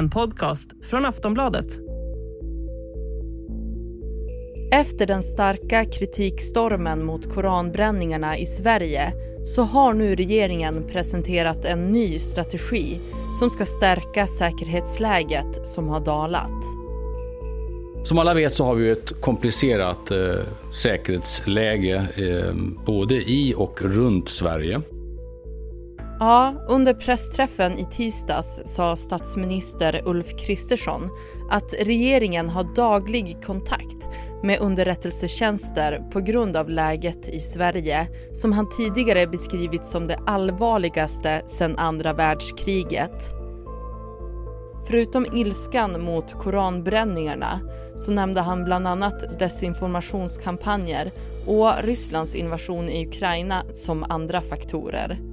en podcast från Aftonbladet. Efter den starka kritikstormen mot koranbränningarna i Sverige så har nu regeringen presenterat en ny strategi som ska stärka säkerhetsläget som har dalat. Som alla vet så har vi ett komplicerat eh, säkerhetsläge eh, både i och runt Sverige. Ja, under pressträffen i tisdags sa statsminister Ulf Kristersson att regeringen har daglig kontakt med underrättelsetjänster på grund av läget i Sverige som han tidigare beskrivit som det allvarligaste sedan andra världskriget. Förutom ilskan mot koranbränningarna så nämnde han bland annat desinformationskampanjer och Rysslands invasion i Ukraina som andra faktorer.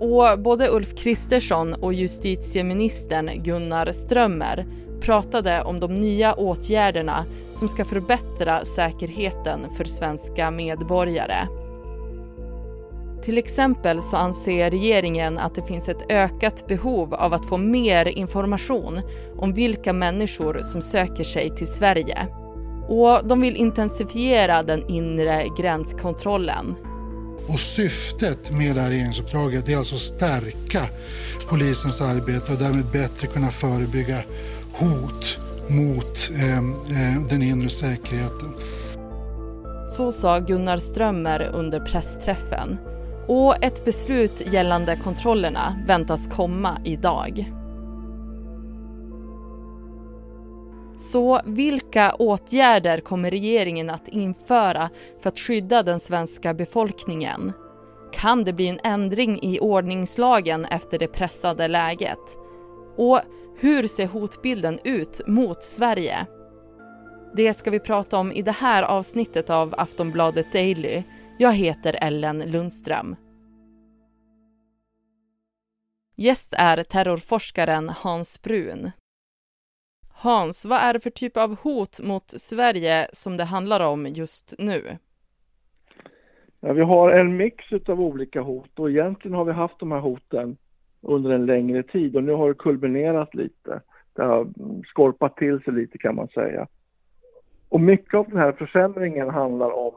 Och både Ulf Kristersson och justitieministern Gunnar Strömmer pratade om de nya åtgärderna som ska förbättra säkerheten för svenska medborgare. Till exempel så anser regeringen att det finns ett ökat behov av att få mer information om vilka människor som söker sig till Sverige. Och de vill intensifiera den inre gränskontrollen. Och syftet med det här regeringsuppdraget är alltså att stärka polisens arbete och därmed bättre kunna förebygga hot mot ehm, eh, den inre säkerheten. Så sa Gunnar Strömmer under pressträffen. Och ett beslut gällande kontrollerna väntas komma idag. Så vilka åtgärder kommer regeringen att införa för att skydda den svenska befolkningen? Kan det bli en ändring i ordningslagen efter det pressade läget? Och hur ser hotbilden ut mot Sverige? Det ska vi prata om i det här avsnittet av Aftonbladet Daily. Jag heter Ellen Lundström. Gäst är terrorforskaren Hans Brun. Hans, vad är det för typ av hot mot Sverige som det handlar om just nu? Ja, vi har en mix av olika hot och egentligen har vi haft de här hoten under en längre tid och nu har det kulminerat lite. Det har skorpat till sig lite kan man säga. Och mycket av den här försämringen handlar om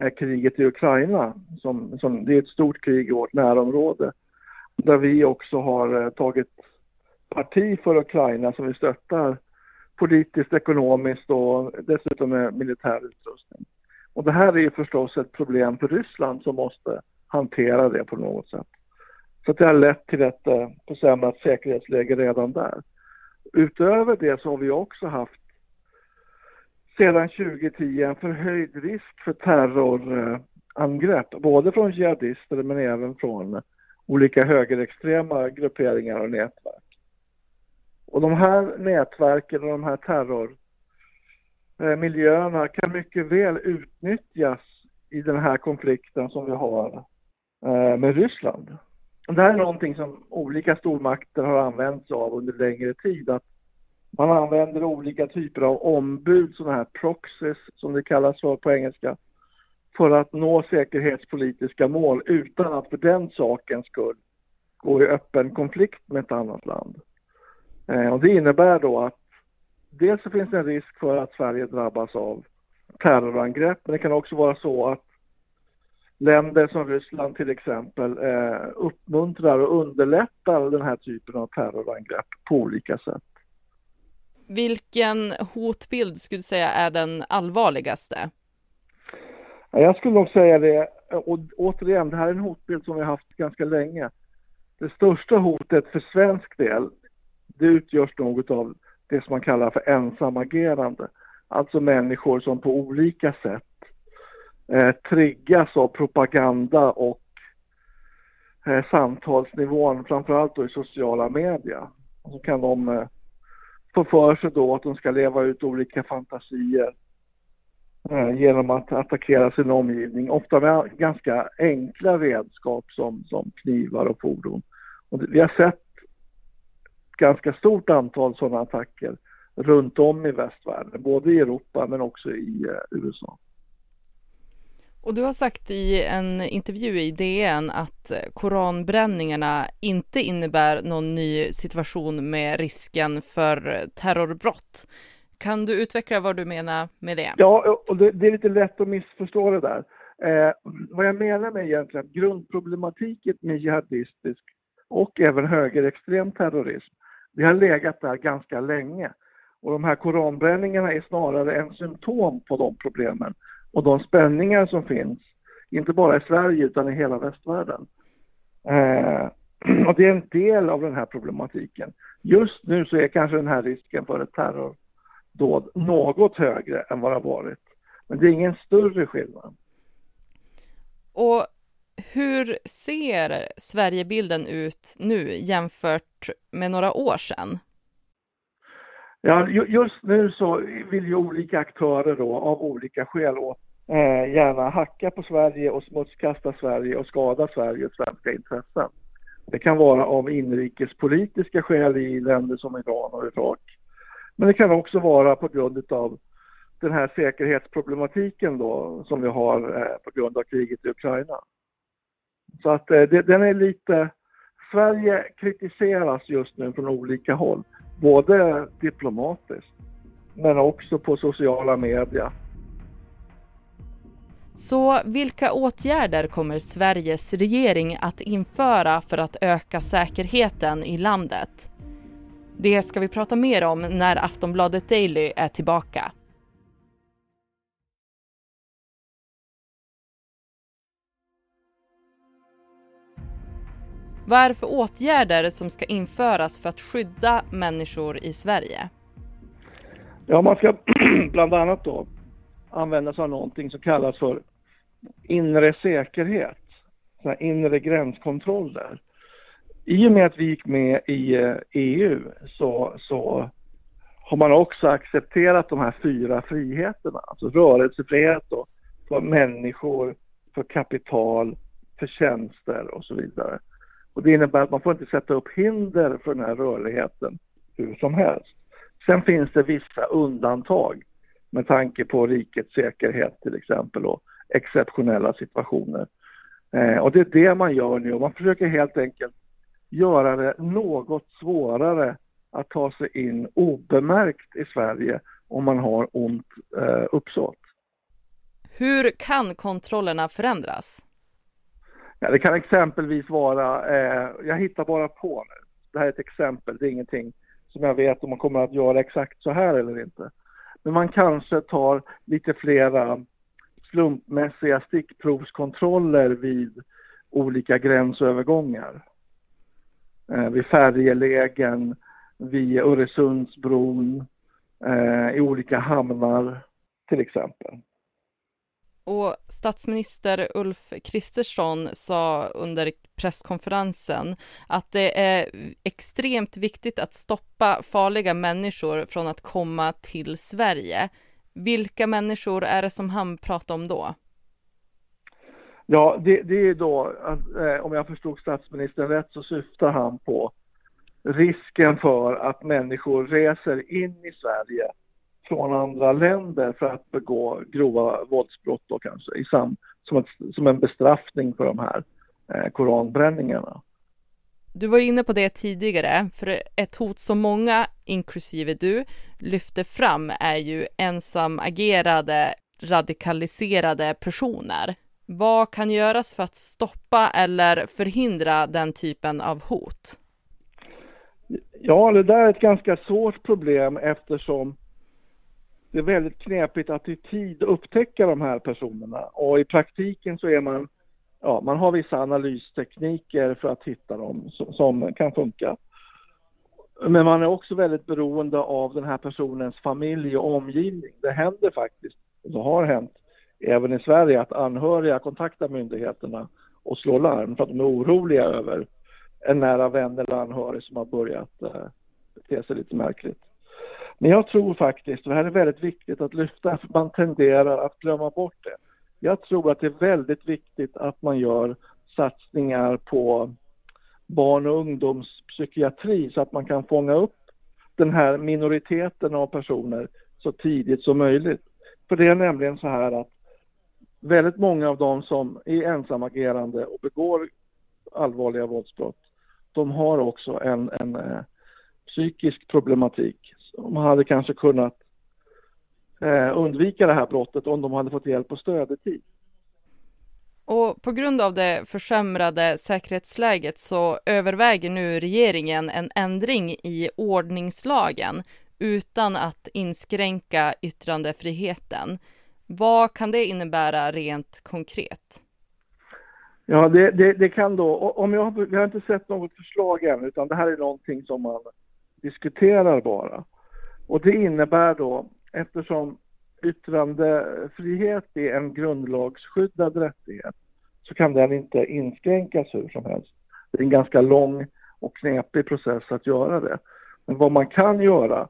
eh, kriget i Ukraina. Som, som, det är ett stort krig i vårt närområde. Där vi också har eh, tagit parti för Ukraina som vi stöttar politiskt, ekonomiskt och dessutom med militär utrustning. Och det här är förstås ett problem för Ryssland som måste hantera det på något sätt. Så det har lett till ett eh, försämrat säkerhetsläge redan där. Utöver det så har vi också haft sedan 2010 en förhöjd risk för terrorangrepp, både från jihadister men även från olika högerextrema grupperingar och nätverk. Och de här nätverken och de här terrormiljöerna eh, kan mycket väl utnyttjas i den här konflikten som vi har eh, med Ryssland. Det här är någonting som olika stormakter har använt sig av under längre tid. Att man använder olika typer av ombud, sådana här proxies som det kallas för på engelska, för att nå säkerhetspolitiska mål utan att för den sakens skull gå i öppen konflikt med ett annat land. Eh, och det innebär då att dels så finns det en risk för att Sverige drabbas av terrorangrepp, men det kan också vara så att länder som Ryssland till exempel eh, uppmuntrar och underlättar den här typen av terrorangrepp på olika sätt. Vilken hotbild skulle du säga är den allvarligaste? Jag skulle nog säga det, och återigen, det här är en hotbild som vi har haft ganska länge. Det största hotet för svensk del, det utgörs något av det som man kallar för ensamagerande. Alltså människor som på olika sätt eh, triggas av propaganda och eh, samtalsnivån, framförallt då i sociala medier. Så kan de eh, få för sig då att de ska leva ut olika fantasier eh, genom att attackera sin omgivning, ofta med ganska enkla redskap som, som knivar och fordon. Och vi har sett ganska stort antal sådana attacker runt om i västvärlden, både i Europa men också i eh, USA. Och du har sagt i en intervju i DN att koranbränningarna inte innebär någon ny situation med risken för terrorbrott. Kan du utveckla vad du menar med det? Ja, och det, det är lite lätt att missförstå det där. Eh, vad jag menar med egentligen grundproblematiken med jihadistisk och även högerextrem terrorism, det har legat där ganska länge. Och de här koranbränningarna är snarare en symptom på de problemen och de spänningar som finns, inte bara i Sverige utan i hela västvärlden. Eh, och det är en del av den här problematiken. Just nu så är kanske den här risken för ett terrordåd något högre än vad det har varit. Men det är ingen större skillnad. Och hur ser Sverigebilden ut nu jämfört med några år sedan? Ja, just nu så vill ju olika aktörer då av olika skäl eh, gärna hacka på Sverige och smutskasta Sverige och skada Sverige och svenska intressen. Det kan vara av inrikespolitiska skäl i länder som Iran och Irak. Men det kan också vara på grund av den här säkerhetsproblematiken då som vi har eh, på grund av kriget i Ukraina. Så att eh, det, den är lite... Sverige kritiseras just nu från olika håll, både diplomatiskt men också på sociala medier. Så vilka åtgärder kommer Sveriges regering att införa för att öka säkerheten i landet? Det ska vi prata mer om när Aftonbladet Daily är tillbaka. Vad är det för åtgärder som ska införas för att skydda människor i Sverige? Ja, man ska bland annat då använda sig av någonting som kallas för inre säkerhet, inre gränskontroller. I och med att vi gick med i eh, EU så, så har man också accepterat de här fyra friheterna, alltså rörelsefrihet då, för människor, för kapital, för tjänster och så vidare. Och det innebär att man får inte sätta upp hinder för den här rörligheten hur som helst. Sen finns det vissa undantag med tanke på rikets säkerhet till exempel och exceptionella situationer. Eh, och det är det man gör nu och man försöker helt enkelt göra det något svårare att ta sig in obemärkt i Sverige om man har ont eh, uppsåt. Hur kan kontrollerna förändras? Ja, det kan exempelvis vara, eh, jag hittar bara på nu, det här är ett exempel, det är ingenting som jag vet om man kommer att göra exakt så här eller inte. Men man kanske tar lite flera slumpmässiga stickprovskontroller vid olika gränsövergångar. Eh, vid färjelägen, vid Öresundsbron, eh, i olika hamnar till exempel. Och statsminister Ulf Kristersson sa under presskonferensen att det är extremt viktigt att stoppa farliga människor från att komma till Sverige. Vilka människor är det som han pratar om då? Ja, det, det är då, eh, om jag förstod statsministern rätt, så syftar han på risken för att människor reser in i Sverige från andra länder för att begå grova våldsbrott då kanske, i sam, som, ett, som en bestraffning för de här eh, koranbränningarna. Du var inne på det tidigare, för ett hot som många, inklusive du, lyfter fram är ju ensamagerade, radikaliserade personer. Vad kan göras för att stoppa eller förhindra den typen av hot? Ja, det där är ett ganska svårt problem eftersom det är väldigt knepigt att i tid upptäcka de här personerna och i praktiken så är man, ja, man har vissa analystekniker för att hitta dem som, som kan funka. Men man är också väldigt beroende av den här personens familj och omgivning. Det händer faktiskt, det har hänt även i Sverige, att anhöriga kontaktar myndigheterna och slår larm för att de är oroliga över en nära vän eller anhörig som har börjat eh, bete sig lite märkligt. Men jag tror faktiskt, och det här är väldigt viktigt att lyfta, för man tenderar att glömma bort det. Jag tror att det är väldigt viktigt att man gör satsningar på barn och ungdomspsykiatri så att man kan fånga upp den här minoriteten av personer så tidigt som möjligt. För det är nämligen så här att väldigt många av dem som är ensamagerande och begår allvarliga våldsbrott, de har också en, en eh, psykisk problematik. De hade kanske kunnat eh, undvika det här brottet om de hade fått hjälp och stöd i tid. Och på grund av det försämrade säkerhetsläget så överväger nu regeringen en ändring i ordningslagen utan att inskränka yttrandefriheten. Vad kan det innebära rent konkret? Ja, det, det, det kan då, om jag, vi har inte sett något förslag än, utan det här är någonting som man diskuterar bara. Och det innebär då, eftersom yttrandefrihet är en grundlagsskyddad rättighet, så kan den inte inskränkas hur som helst. Det är en ganska lång och knepig process att göra det. Men vad man kan göra,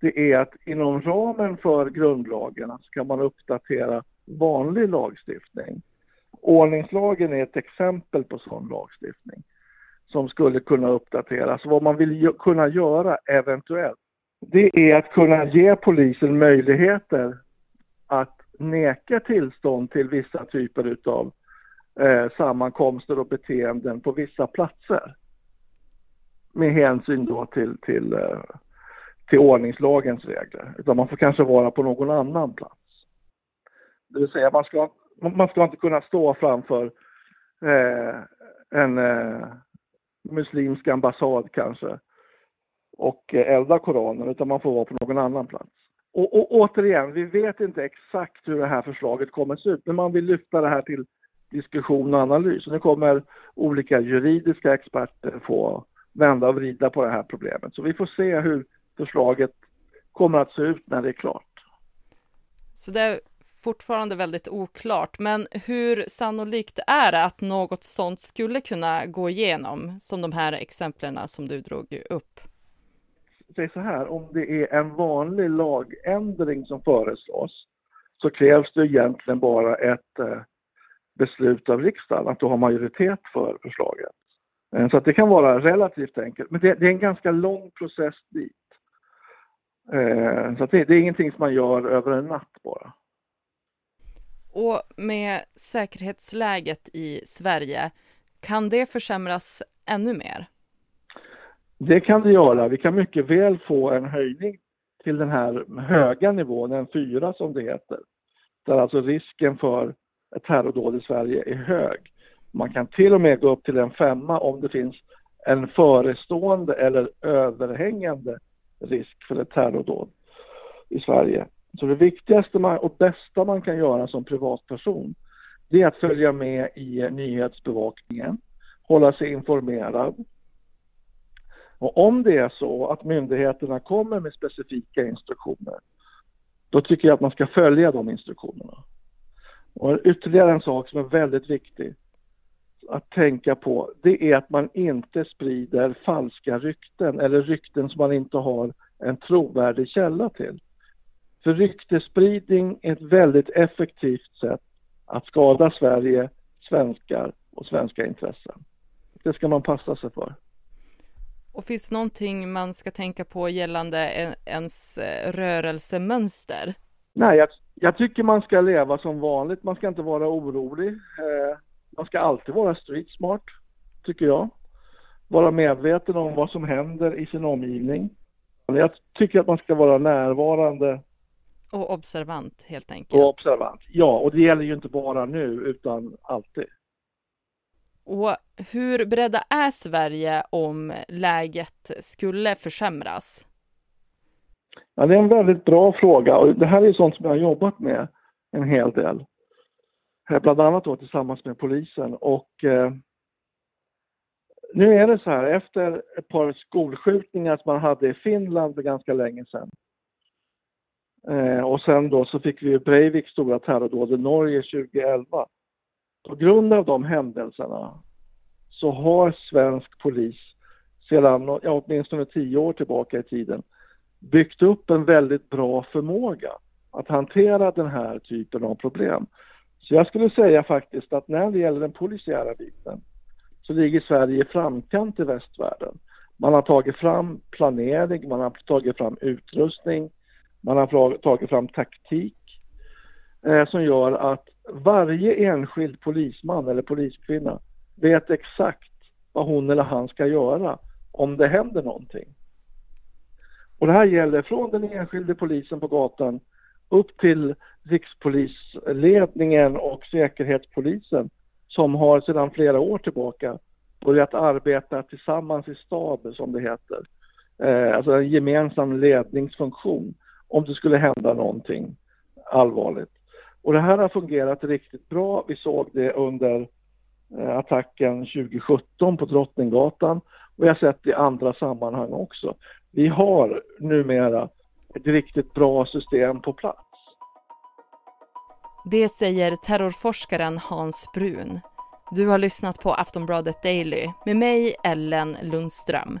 det är att inom ramen för grundlagarna så kan man uppdatera vanlig lagstiftning. Ordningslagen är ett exempel på sån lagstiftning som skulle kunna uppdateras. Vad man vill kunna göra eventuellt, det är att kunna ge polisen möjligheter att neka tillstånd till vissa typer utav eh, sammankomster och beteenden på vissa platser. Med hänsyn då till, till, eh, till ordningslagens regler. Utan man får kanske vara på någon annan plats. Det vill säga man ska, man ska inte kunna stå framför eh, en eh, muslimsk ambassad kanske och eh, elda Koranen utan man får vara på någon annan plats. Och, och återigen, vi vet inte exakt hur det här förslaget kommer att se ut men man vill lyfta det här till diskussion och analys. Och nu kommer olika juridiska experter få vända och vrida på det här problemet. Så vi får se hur förslaget kommer att se ut när det är klart. Så det fortfarande väldigt oklart, men hur sannolikt är det att något sånt skulle kunna gå igenom, som de här exemplen som du drog upp? Säg så här, om det är en vanlig lagändring som föreslås så krävs det egentligen bara ett eh, beslut av riksdagen, att du har majoritet för förslaget. Eh, så att det kan vara relativt enkelt, men det, det är en ganska lång process dit. Eh, så det, det, är ingenting som man gör över en natt bara. Och med säkerhetsläget i Sverige, kan det försämras ännu mer? Det kan det göra. Vi kan mycket väl få en höjning till den här höga nivån, en fyra som det heter. Där alltså risken för ett terrordåd i Sverige är hög. Man kan till och med gå upp till en femma om det finns en förestående eller överhängande risk för ett terrordåd i Sverige. Så det viktigaste och bästa man kan göra som privatperson det är att följa med i nyhetsbevakningen, hålla sig informerad. Och om det är så att myndigheterna kommer med specifika instruktioner, då tycker jag att man ska följa de instruktionerna. Och ytterligare en sak som är väldigt viktig att tänka på, det är att man inte sprider falska rykten eller rykten som man inte har en trovärdig källa till. För ryktespridning är ett väldigt effektivt sätt att skada Sverige, svenskar och svenska intressen. Det ska man passa sig för. Och finns det någonting man ska tänka på gällande ens eh, rörelsemönster? Nej, jag, jag, tycker man ska leva som vanligt. Man ska inte vara orolig. Eh, man ska alltid vara street smart, tycker jag. Vara medveten om vad som händer i sin omgivning. Jag tycker att man ska vara närvarande. Och observant helt enkelt. Och observant, ja. Och det gäller ju inte bara nu utan alltid. Och hur beredda är Sverige om läget skulle försämras? Ja, det är en väldigt bra fråga och det här är sånt som jag har jobbat med en hel del. Bland annat då tillsammans med polisen och eh, nu är det så här efter ett par skolskjutningar som man hade i Finland för ganska länge sedan eh, och sen då så fick vi Breiviks stora terrordåd i Norge 2011. På grund av de händelserna så har svensk polis sedan ja, åtminstone tio år tillbaka i tiden byggt upp en väldigt bra förmåga att hantera den här typen av problem. Så jag skulle säga faktiskt att när det gäller den polisiära biten så ligger Sverige i framkant i västvärlden. Man har tagit fram planering, man har tagit fram utrustning, man har tagit fram taktik eh, som gör att varje enskild polisman eller poliskvinna vet exakt vad hon eller han ska göra om det händer någonting. Och det här gäller från den enskilde polisen på gatan upp till rikspolisledningen och säkerhetspolisen som har sedan flera år tillbaka börjat arbeta tillsammans i stab som det heter. Eh, alltså en gemensam ledningsfunktion om det skulle hända någonting allvarligt. Och det här har fungerat riktigt bra. Vi såg det under eh, attacken 2017 på Drottninggatan och jag har sett det i andra sammanhang också. Vi har numera ett riktigt bra system på plats. Det säger terrorforskaren Hans Brun. Du har lyssnat på Aftonbladet Daily med mig, Ellen Lundström.